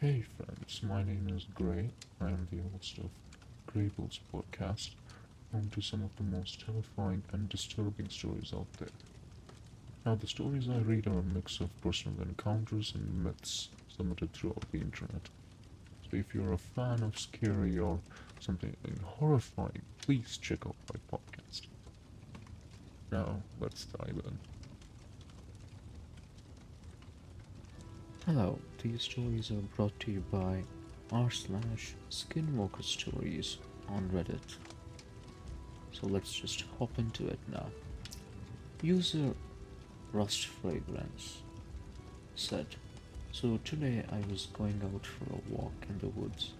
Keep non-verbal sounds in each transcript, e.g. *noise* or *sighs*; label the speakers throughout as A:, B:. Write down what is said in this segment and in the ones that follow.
A: Hey friends, my name is Gray. I am the host of Graybles podcast, home to some of the most terrifying and disturbing stories out there. Now, the stories I read are a mix of personal encounters and myths submitted throughout the internet. So, if you're a fan of scary or something horrifying, please check out my podcast. Now, let's dive in.
B: Hello, these stories are brought to you by r slash skinwalker stories on Reddit. So let's just hop into it now. User Rust Fragrance said, So today I was going out for a walk in the woods.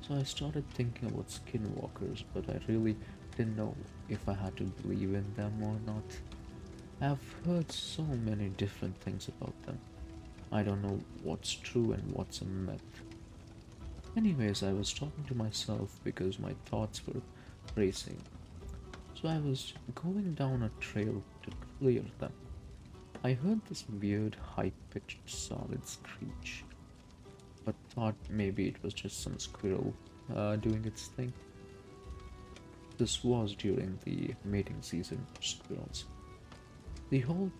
B: So I started thinking about skinwalkers, but I really didn't know if I had to believe in them or not. I've heard so many different things about them. I don't know what's true and what's a myth. Anyways, I was talking to myself because my thoughts were racing. So I was going down a trail to clear them. I heard this weird, high pitched, solid screech, but thought maybe it was just some squirrel uh, doing its thing. This was during the mating season for squirrels. The whole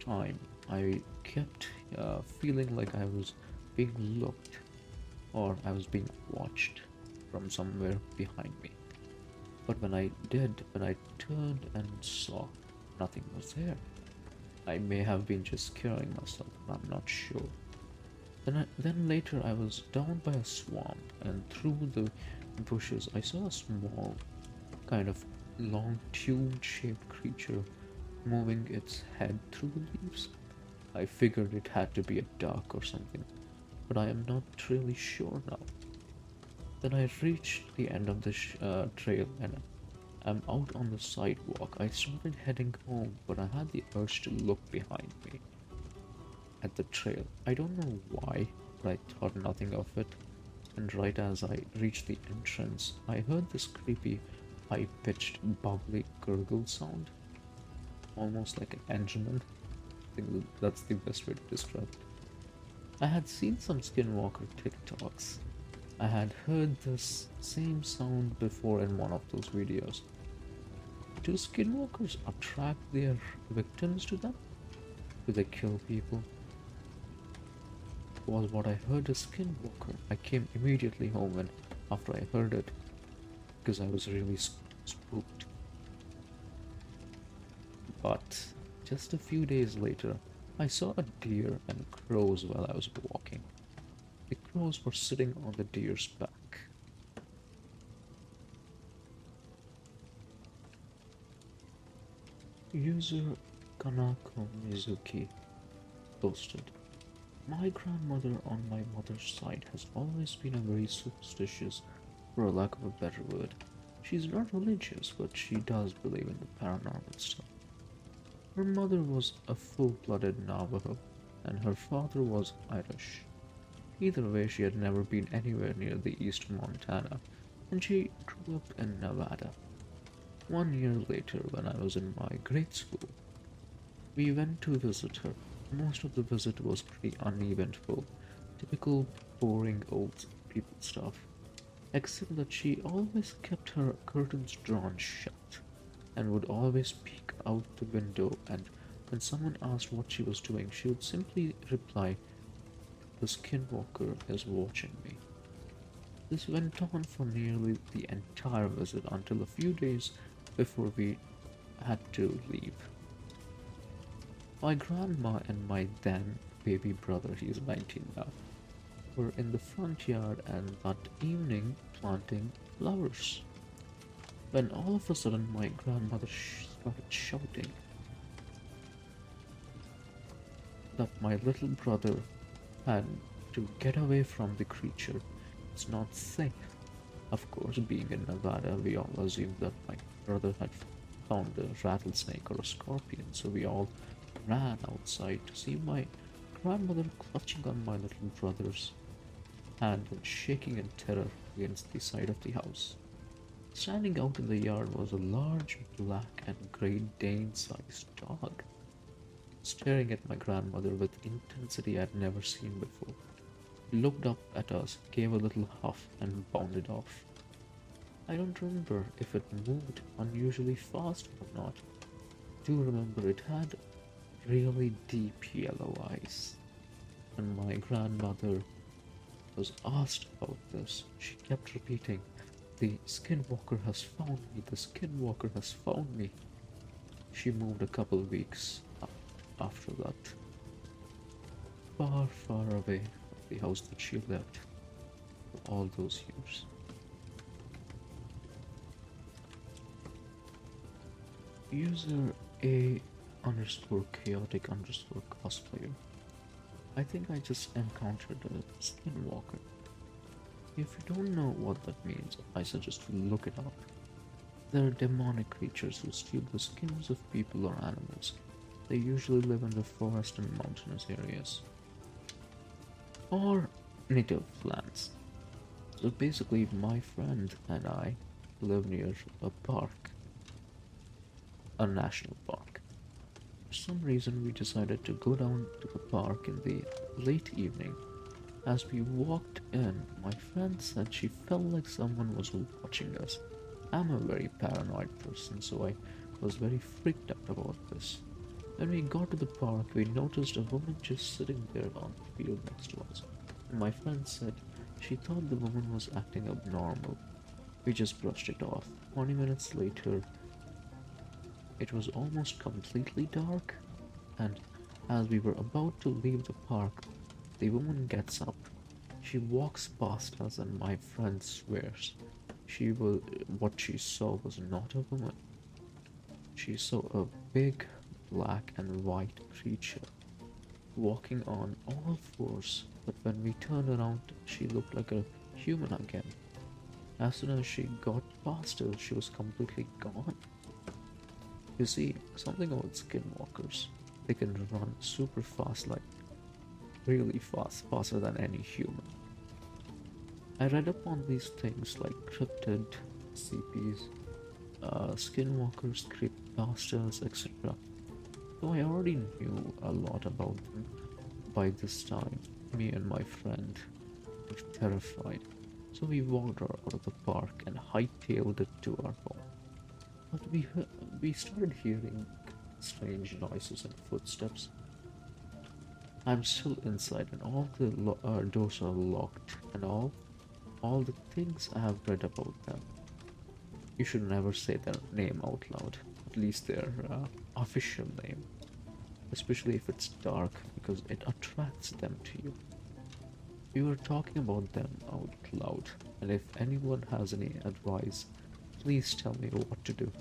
B: time I kept uh, feeling like I was being looked or I was being watched from somewhere behind me. But when I did, when I turned and saw, nothing was there. I may have been just scaring myself, I'm not sure. Then, I, then later I was down by a swamp and through the bushes I saw a small, kind of long tube-shaped creature moving its head through the leaves. I figured it had to be a duck or something, but I am not really sure now. Then I reached the end of the uh, trail and I'm out on the sidewalk. I started heading home, but I had the urge to look behind me at the trail. I don't know why, but I thought nothing of it. And right as I reached the entrance, I heard this creepy, high pitched, bubbly gurgle sound, almost like an engine think that's the best way to describe it. I had seen some Skinwalker TikToks. I had heard this same sound before in one of those videos. Do Skinwalkers attract their victims to them? Do they kill people? Was what I heard a Skinwalker. I came immediately home and after I heard it because I was really spooked. But just a few days later, I saw a deer and crows while I was walking. The crows were sitting on the deer's back. User Kanako Mizuki posted, My grandmother on my mother's side has always been a very superstitious, for lack of a better word. She's not religious, but she does believe in the paranormal stuff. Her mother was a full-blooded Navajo, and her father was Irish. Either way, she had never been anywhere near the East Montana, and she grew up in Nevada. One year later, when I was in my grade school, we went to visit her. Most of the visit was pretty uneventful, typical boring old people stuff, except that she always kept her curtains drawn shut and would always peek out the window and when someone asked what she was doing, she would simply reply, The skinwalker is watching me. This went on for nearly the entire visit until a few days before we had to leave. My grandma and my then baby brother, he's 19 now, were in the front yard and that evening planting flowers when all of a sudden my grandmother started shouting that my little brother had to get away from the creature. It's not safe. Of course, being in Nevada, we all assumed that my brother had found a rattlesnake or a scorpion, so we all ran outside to see my grandmother clutching on my little brother's hand and shaking in terror against the side of the house. Standing out in the yard was a large black and Great Dane sized dog, staring at my grandmother with intensity I'd never seen before. looked up at us, gave a little huff, and bounded off. I don't remember if it moved unusually fast or not. Do remember it had really deep yellow eyes. When my grandmother was asked about this, she kept repeating, The skinwalker has found me, the skinwalker has found me. She moved a couple weeks after that. Far, far away from the house that she lived for all those years. User A underscore chaotic underscore cosplayer. I think I just encountered a skinwalker. If you don't know what that means, I suggest you look it up. They're demonic creatures who steal the skins of people or animals. They usually live in the forest and mountainous areas. Or native lands. So basically, my friend and I live near a park, a national park. For some reason, we decided to go down to the park in the late evening. As we walked in, my friend said she felt like someone was watching us. I'm a very paranoid person, so I was very freaked out about this. When we got to the park, we noticed a woman just sitting there on the field next to us. My friend said she thought the woman was acting abnormal. We just brushed it off. 20 minutes later, it was almost completely dark, and as we were about to leave the park, the woman gets up. She walks past us, and my friend swears she was what she saw was not a woman. She saw a big black and white creature walking on all fours, but when we turned around, she looked like a human again. As soon as she got past us, she was completely gone. You see, something about skinwalkers. They can run super fast, like really fast, faster than any human. I read up on these things like cryptid, CPs, uh, skinwalkers, creepypastas, etc. So I already knew a lot about them by this time. Me and my friend were terrified, so we walked out of the park and hightailed it to our home. But we we started hearing strange noises and footsteps. I'm still inside, and all the lo- uh, doors are locked, and all all the things I have read about them. You should never say their name out loud, at least their uh, official name, especially if it's dark, because it attracts them to you. You are talking about them out loud, and if anyone has any advice, please tell me what to do.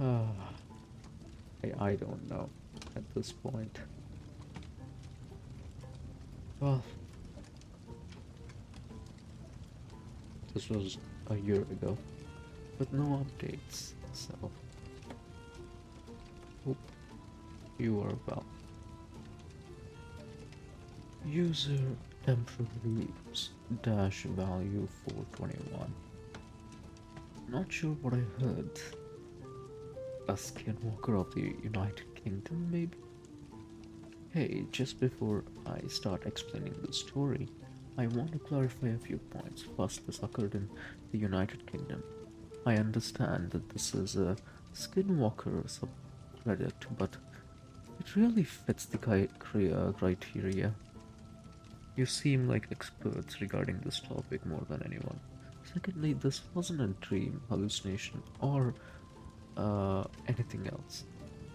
B: Ah, I, I don't know at this point. Well, this was a year ago, but no updates, so hope you are well. User temporary dash value 421. Not sure what I heard. A skinwalker of the United Kingdom, maybe? Hey, just before I start explaining the story, I want to clarify a few points. First, this occurred in the United Kingdom. I understand that this is a skinwalker subreddit, but it really fits the uh, criteria. You seem like experts regarding this topic more than anyone. Secondly, this wasn't a dream, hallucination, or uh, anything else?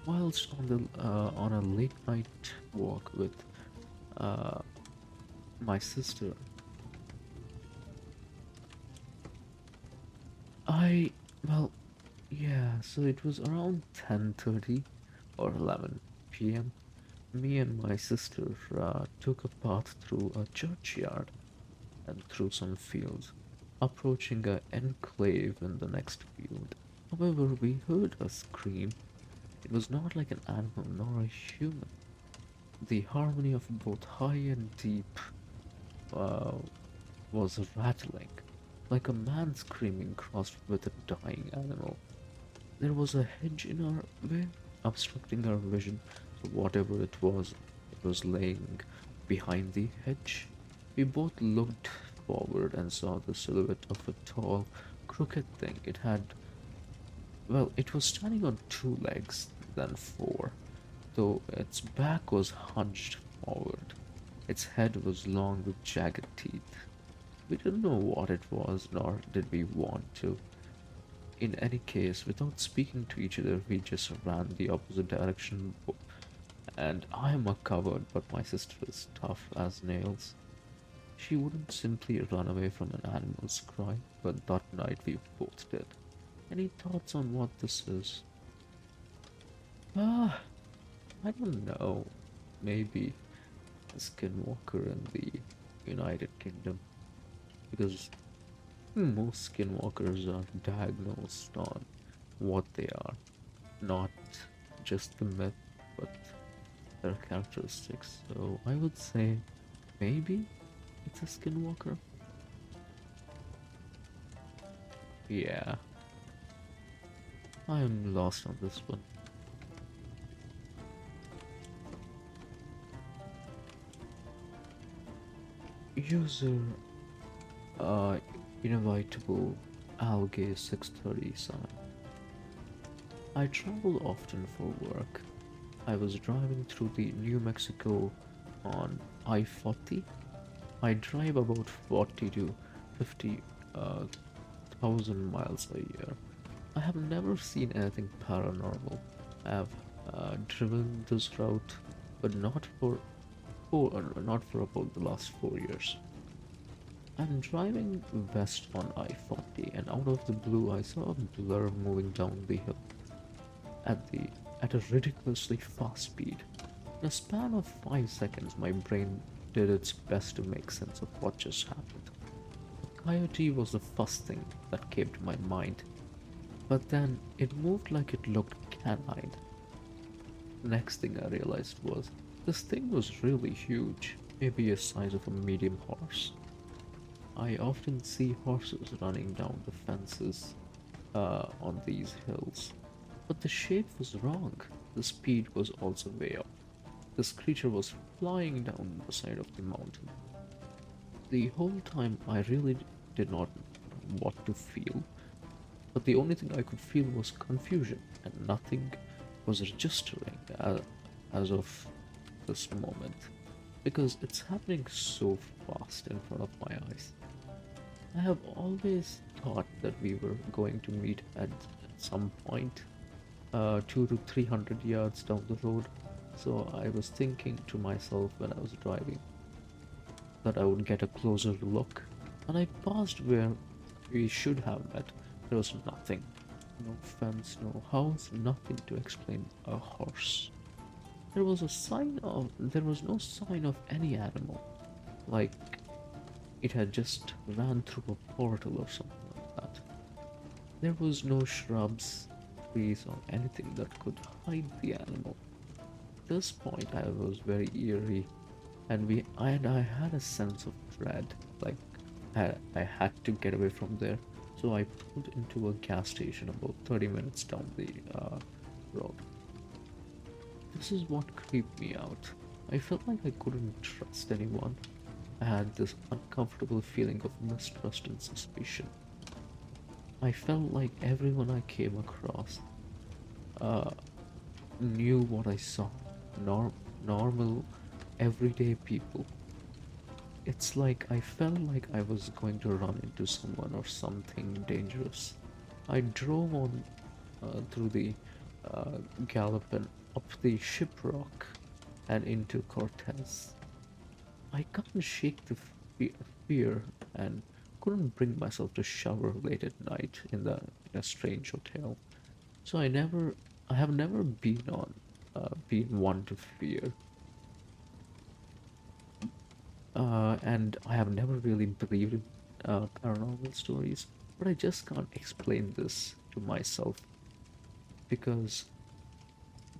B: Whilst on the uh, on a late night walk with uh, my sister i well yeah so it was around 10:30 or 11 p.m me and my sister uh, took a path through a churchyard and through some fields approaching an enclave in the next field however we heard a scream it was not like an animal nor a human. The harmony of both high and deep uh, was rattling, like a man screaming crossed with a dying animal. There was a hedge in our way, obstructing our vision, whatever it was, it was laying behind the hedge. We both looked forward and saw the silhouette of a tall, crooked thing. It had, well, it was standing on two legs, then four, though its back was hunched forward. Its head was long with jagged teeth. We didn't know what it was, nor did we want to. In any case, without speaking to each other, we just ran the opposite direction. And I am a coward, but my sister is tough as nails. She wouldn't simply run away from an animal's cry, but that night we both did. Any thoughts on what this is? Ah, I don't know. Maybe a skinwalker in the United Kingdom. Because most skinwalkers are diagnosed on what they are, not just the myth, but their characteristics. So I would say maybe it's a skinwalker. Yeah. I am lost on this one. User uh, inevitable algae 637. I travel often for work. I was driving through the New Mexico on I-40. I drive about 40 to 50 uh, thousand miles a year. I have never seen anything paranormal. I have uh, driven this route, but not for four, not for about the last four years. I'm driving west on I-40 and out of the blue I saw a blur moving down the hill at the at a ridiculously fast speed. In a span of 5 seconds my brain did its best to make sense of what just happened. A coyote was the first thing that came to my mind, but then it moved like it looked canine. Next thing I realized was this thing was really huge, maybe the size of a medium horse. I often see horses running down the fences uh, on these hills, but the shape was wrong. The speed was also way off. This creature was flying down the side of the mountain. The whole time, I really did not know what to feel, but the only thing I could feel was confusion, and nothing was registering as of this moment because it's happening so fast in front of my eyes. I have always thought that we were going to meet at some point, uh, two to three hundred yards down the road. So I was thinking to myself when I was driving that I would get a closer look, and I passed where we should have met. There was nothing, no fence, no house, nothing to explain a horse. There was a sign of there was no sign of any animal, like it had just ran through a portal or something like that. There was no shrubs, trees, or anything that could hide the animal. At this point, I was very eerie, and we and I had a sense of dread, like I, I had to get away from there. So I pulled into a gas station about 30 minutes down the uh, road. This is what creeped me out. I felt like I couldn't trust anyone. I had this uncomfortable feeling of mistrust and suspicion. I felt like everyone I came across uh, knew what I saw. Nor- normal, everyday people. It's like I felt like I was going to run into someone or something dangerous. I drove on uh, through the uh, Gallup up the Shiprock and into Cortez. I can't shake the fear and couldn't bring myself to shower late at night in the in a strange hotel. So I never, I have never been on, uh, been one to fear. Uh, and I have never really believed in uh, paranormal stories, but I just can't explain this to myself because,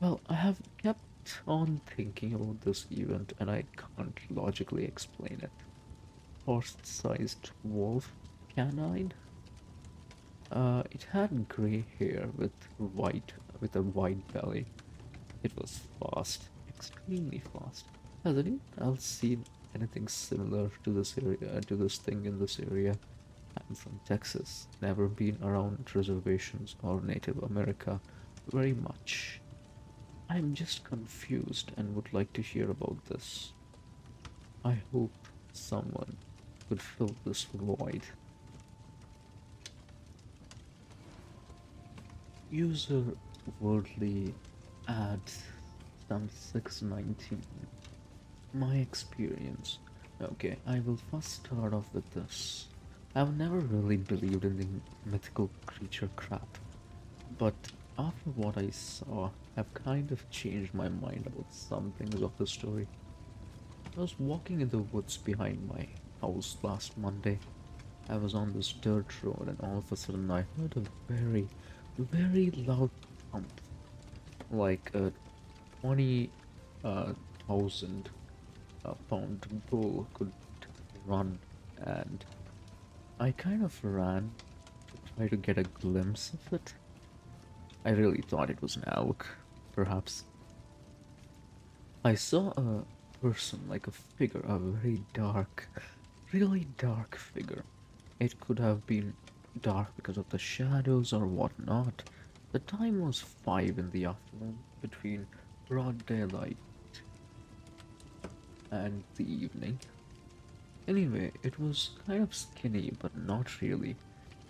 B: well, I have kept on thinking about this event and I can't logically explain it. Horse-sized wolf canine? Uh, it had grey hair with white with a white belly. It was fast. extremely fast. Has anyone else seen anything similar to this area, uh, to this thing in this area? I'm from Texas, never been around reservations or Native America very much. I'm just confused and would like to hear about this. I hope someone could fill this void. User worldly at some 619. My experience. Okay, I will first start off with this. I've never really believed in the mythical creature crap, but after what I saw, I've kind of changed my mind about some things of the story. I was walking in the woods behind my house last Monday. I was on this dirt road and all of a sudden I heard a very, very loud thump. Like a 20,000 uh, uh, pound bull could run and I kind of ran to try to get a glimpse of it. I really thought it was an elk, perhaps. I saw a person, like a figure, a very dark, really dark figure. It could have been dark because of the shadows or whatnot. The time was five in the afternoon, between broad daylight and the evening. Anyway, it was kind of skinny, but not really.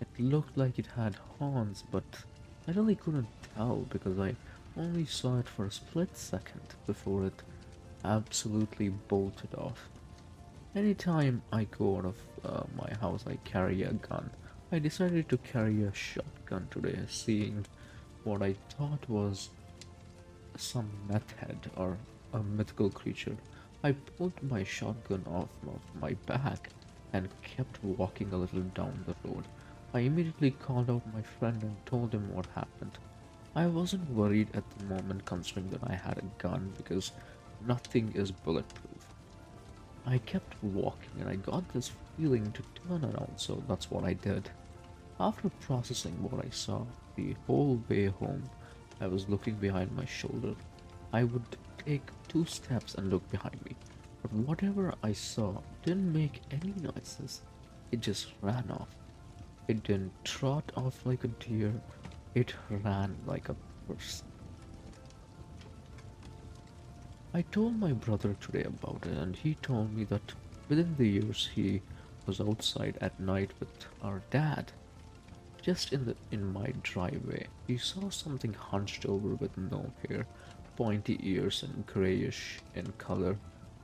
B: It looked like it had horns, but I really couldn't tell because I only saw it for a split second before it absolutely bolted off. Anytime I go out of uh, my house, I carry a gun. I decided to carry a shotgun today, seeing what I thought was some meth head or a mythical creature. I pulled my shotgun off of my back and kept walking a little down the road. I immediately called out my friend and told him what happened. I wasn't worried at the moment considering that I had a gun because nothing is bulletproof. I kept walking and I got this feeling to turn around, so that's what I did. After processing what I saw the whole way home, I was looking behind my shoulder. I would take two steps and look behind me, but whatever I saw didn't make any noises. It just ran off. It didn't trot off like a deer, it ran like a person. I told my brother today about it, and he told me that within the years he was outside at night with our dad. Just in the in my driveway, he saw something hunched over with no hair, pointy ears and grayish in color,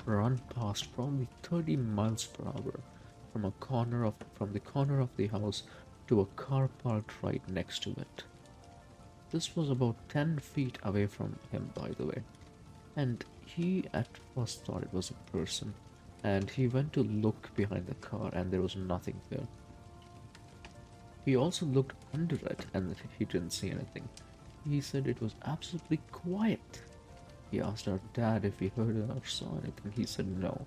B: run past probably 30 miles per hour from a corner of from the corner of the house to a car parked right next to it. This was about 10 feet away from him, by the way, and he at first thought it was a person, and he went to look behind the car, and there was nothing there. He also looked under it, and he didn't see anything. He said it was absolutely quiet. He asked our dad if he heard or saw anything. He said no.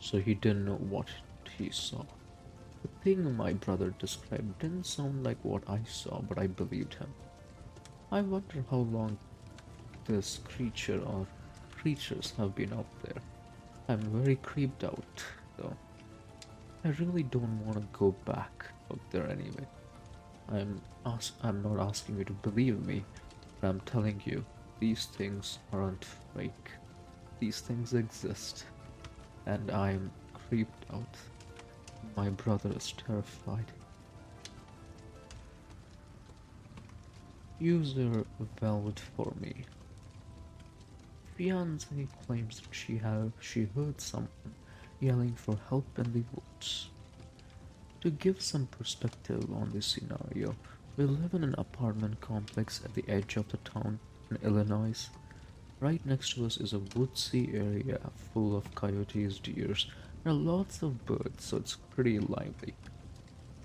B: So he didn't know what he saw. The thing my brother described didn't sound like what I saw, but I believed him. I wonder how long this creature or creatures have been out there. I'm very creeped out, though. I really don't want to go back out there anyway. I'm ask- I'm not asking you to believe me, but I'm telling you, these things aren't fake. These things exist, and I'm creeped out. My brother is terrified. User vowed for me. Fiance claims that she have she heard someone yelling for help in the woods. To give some perspective on this scenario, we live in an apartment complex at the edge of the town in Illinois. Right next to us is a woodsy area full of coyotes, deers, are lots of birds, so it's pretty lively.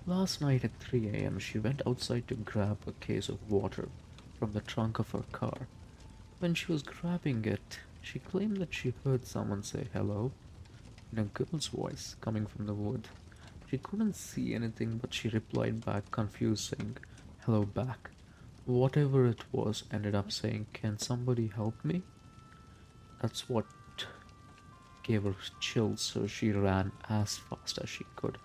B: Last night at 3 am, she went outside to grab a case of water from the trunk of her car. When she was grabbing it, she claimed that she heard someone say hello in a girl's voice coming from the wood. She couldn't see anything, but she replied back, confusing, hello back. Whatever it was ended up saying, Can somebody help me? that's what gave her chills, so she ran as fast as she could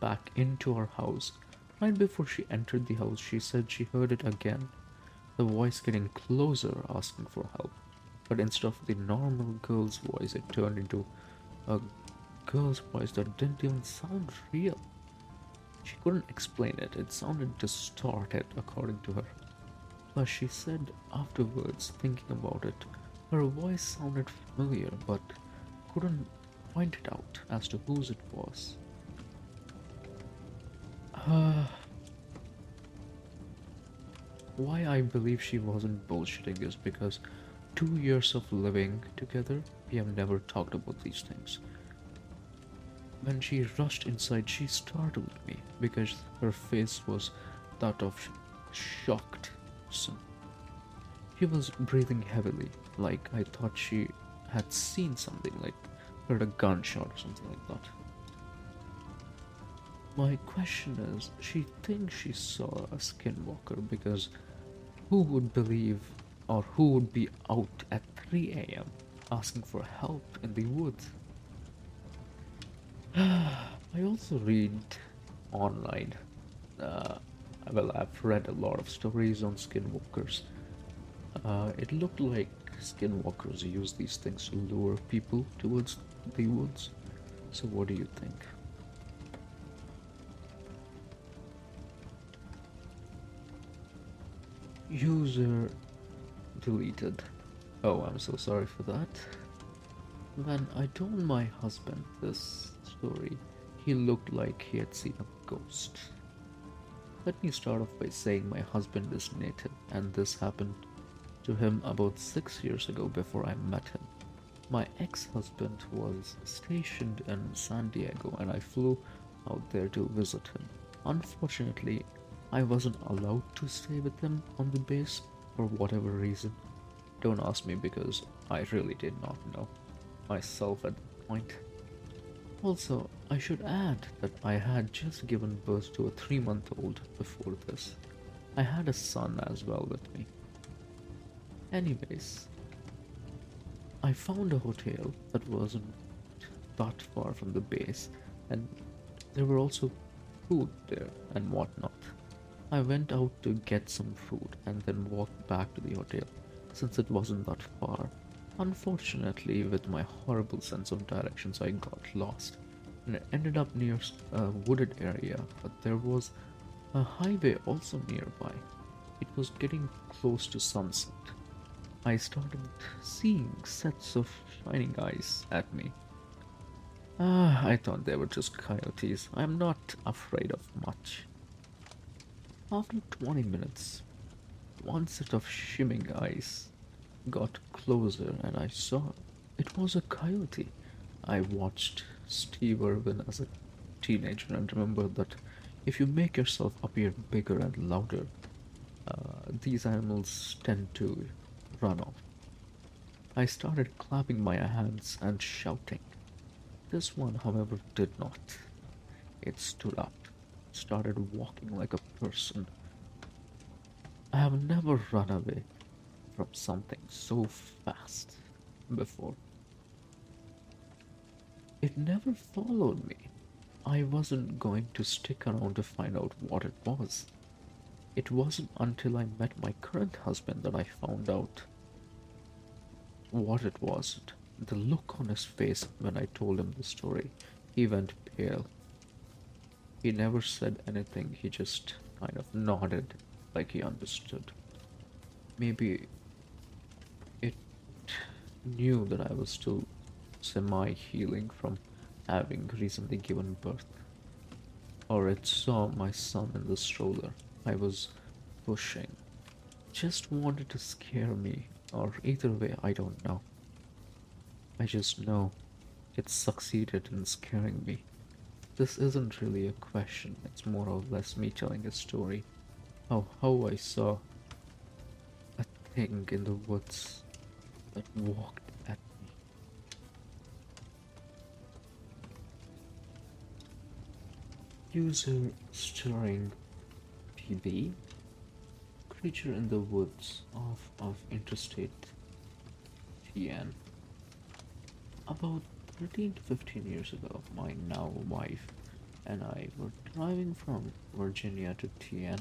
B: back into her house. Right before she entered the house, she said she heard it again, the voice getting closer, asking for help. But instead of the normal girl's voice, it turned into a girl's voice that didn't even sound real. She couldn't explain it, it sounded distorted, according to her. Plus, she said afterwards, thinking about it, her voice sounded familiar but couldn't point it out as to whose it was. Uh, *sighs* why I believe she wasn't bullshitting is because two years of living together, we have never talked about these things. When she rushed inside, she startled me because her face was that of shocked. Son. She was breathing heavily, like I thought she had seen something, like heard a gunshot or something like that. My question is, she thinks she saw a skinwalker because who would believe or who would be out at 3 a.m. asking for help in the woods? *sighs* I also read online. Uh, well, I've read a lot of stories on skinwalkers. Uh, it looked like skinwalkers use these things to lure people towards the woods. So, what do you think? User deleted. Oh, I'm so sorry for that. When I told my husband this story, he looked like he had seen a ghost. Let me start off by saying my husband is native, and this happened to him about six years ago before I met him. My ex husband was stationed in San Diego, and I flew out there to visit him. Unfortunately, I wasn't allowed to stay with him on the base for whatever reason. Don't ask me because I really did not know myself at that point. Also, I should add that I had just given birth to a three month old before this. I had a son as well with me. Anyways, I found a hotel that wasn't that far from the base, and there were also food there and whatnot. I went out to get some food and then walked back to the hotel since it wasn't that far. Unfortunately, with my horrible sense of directions, I got lost and ended up near a wooded area, but there was a highway also nearby. It was getting close to sunset. I started seeing sets of shining eyes at me. Ah, I thought they were just coyotes. I'm not afraid of much. After 20 minutes, one set of shimmering eyes got closer and I saw it was a coyote. I watched Steve Irwin as a teenager and remember that if you make yourself appear bigger and louder, uh, these animals tend to run off. I started clapping my hands and shouting. This one, however, did not. It stood up, started walking like a person. I have never run away from something so fast before. It never followed me. I wasn't going to stick around to find out what it was. It wasn't until I met my current husband that I found out what it was. The look on his face when I told him the story, he went pale. He never said anything, he just kind of nodded like he understood. Maybe knew that I was still semi healing from having recently given birth. Or it saw my son in the stroller I was pushing. Just wanted to scare me, or either way, I don't know. I just know it succeeded in scaring me. This isn't really a question, it's more or less me telling a story of how I saw a thing in the woods that walked at me. User stirring PB Creature in the Woods off of Interstate TN. About 13 to 15 years ago, my now wife and I were driving from Virginia to Tien.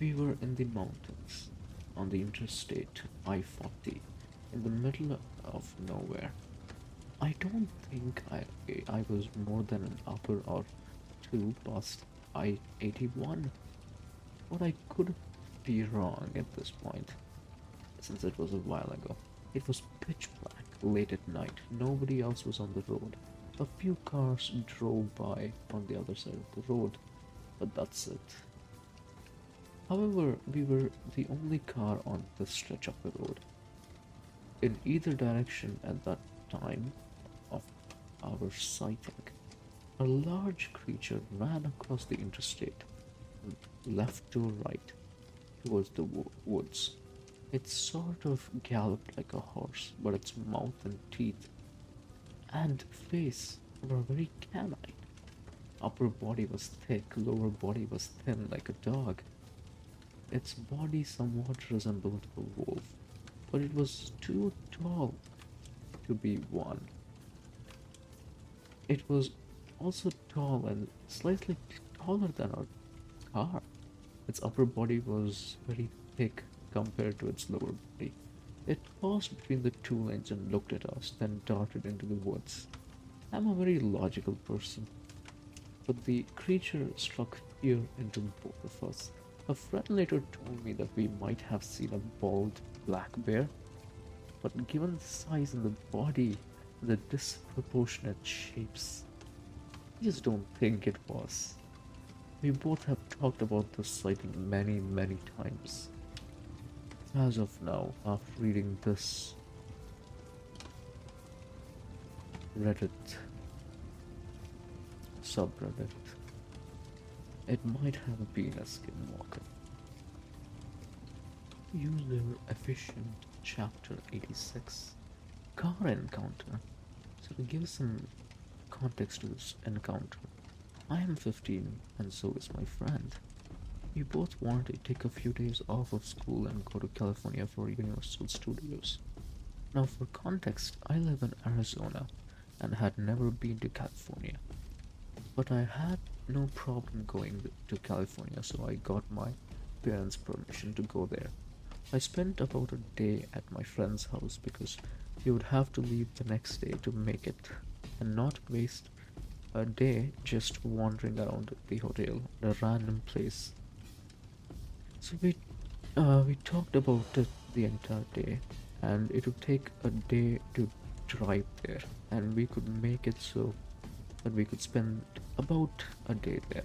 B: We were in the mountains on the interstate I 40 in the middle of nowhere. I don't think I, I was more than an hour or two past I 81, but I could be wrong at this point since it was a while ago. It was pitch black late at night. Nobody else was on the road. A few cars drove by on the other side of the road, but that's it. However, we were the only car on the stretch of the road. In either direction at that time of our sighting, a large creature ran across the interstate, left to right, towards the wo- woods. It sort of galloped like a horse, but its mouth and teeth and face were very canine. Upper body was thick, lower body was thin like a dog. Its body somewhat resembled a wolf, but it was too tall to be one. It was also tall and slightly taller than our car. Its upper body was very thick compared to its lower body. It paused between the two lanes and looked at us, then darted into the woods. I'm a very logical person, but the creature struck fear into both of us. A friend later told me that we might have seen a bald black bear, but given the size and the body, and the disproportionate shapes, I just don't think it was. We both have talked about this sighting many, many times. As of now, after reading this Reddit subreddit, it might have been a skinwalker. User efficient chapter 86 car encounter. So to give some context to this encounter, I am 15 and so is my friend. We both wanted to take a few days off of school and go to California for Universal Studios. Now, for context, I live in Arizona and had never been to California. But I had no problem going to California, so I got my parents' permission to go there. I spent about a day at my friend's house because he would have to leave the next day to make it and not waste a day just wandering around the hotel at a random place. So we uh, we talked about it the entire day, and it would take a day to drive there, and we could make it so that we could spend about a day there.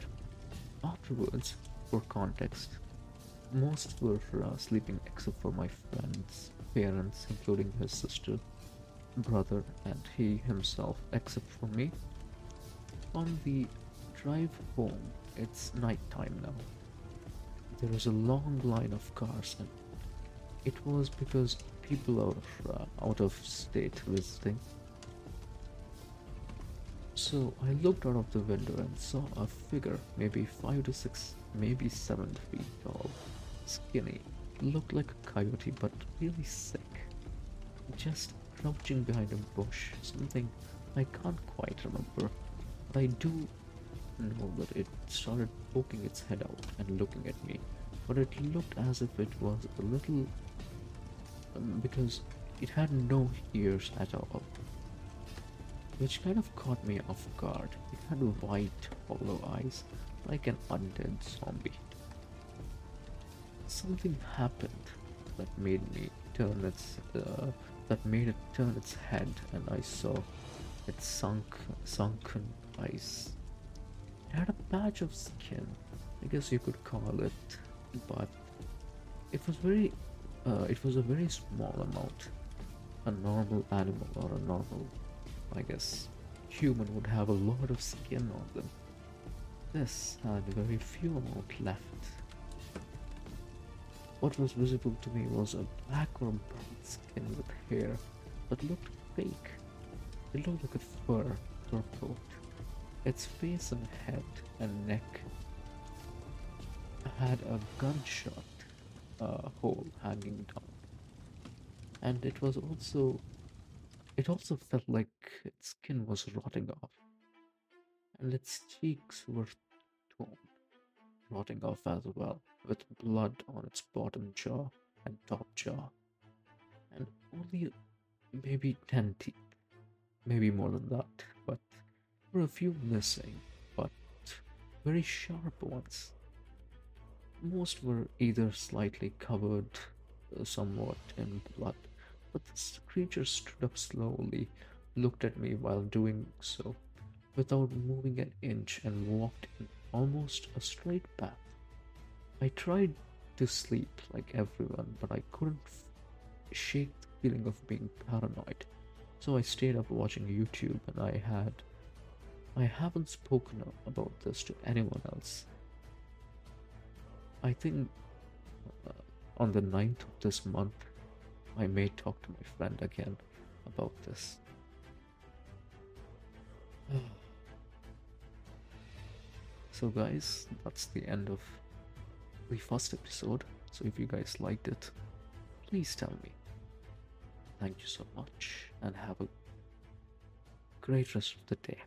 B: Afterwards, for context, most were uh, sleeping except for my friend's parents, including his sister, brother, and he himself, except for me. On the drive home, it's night time now. There is a long line of cars, and it was because people are uh, out of state visiting. So I looked out of the window and saw a figure, maybe five to six, maybe seven feet tall, skinny, looked like a coyote but really sick, just crouching behind a bush, something I can't quite remember. But I do know that it started poking its head out and looking at me, but it looked as if it was a little. Um, because it had no ears at all, which kind of caught me off guard. It had white, hollow eyes, like an undead zombie. Something happened that made me turn its. Uh, that made it turn its head, and I saw its sunk, sunken eyes. It had a patch of skin, I guess you could call it, but it was very, uh, it was a very small amount. A normal animal or a normal, I guess, human would have a lot of skin on them. This had very few amount left. What was visible to me was a black or brown skin with hair that looked fake. It looked like a fur or coat. Its face and head and neck had a gunshot uh, hole hanging down. And it was also it also felt like its skin was rotting off, and its cheeks were torn, rotting off as well, with blood on its bottom jaw and top jaw, and only maybe 10 teeth, maybe more than that, but there were a few missing, but very sharp ones. Most were either slightly covered somewhat in blood, but this creature stood up slowly, looked at me while doing so, without moving an inch, and walked in almost a straight path. I tried to sleep like everyone, but I couldn't shake the feeling of being paranoid. So I stayed up watching YouTube, and I had. I haven't spoken about this to anyone else. I think uh, on the 9th of this month, I may talk to my friend again about this. *sighs* so, guys, that's the end of the first episode. So, if you guys liked it, please tell me. Thank you so much and have a great rest of the day.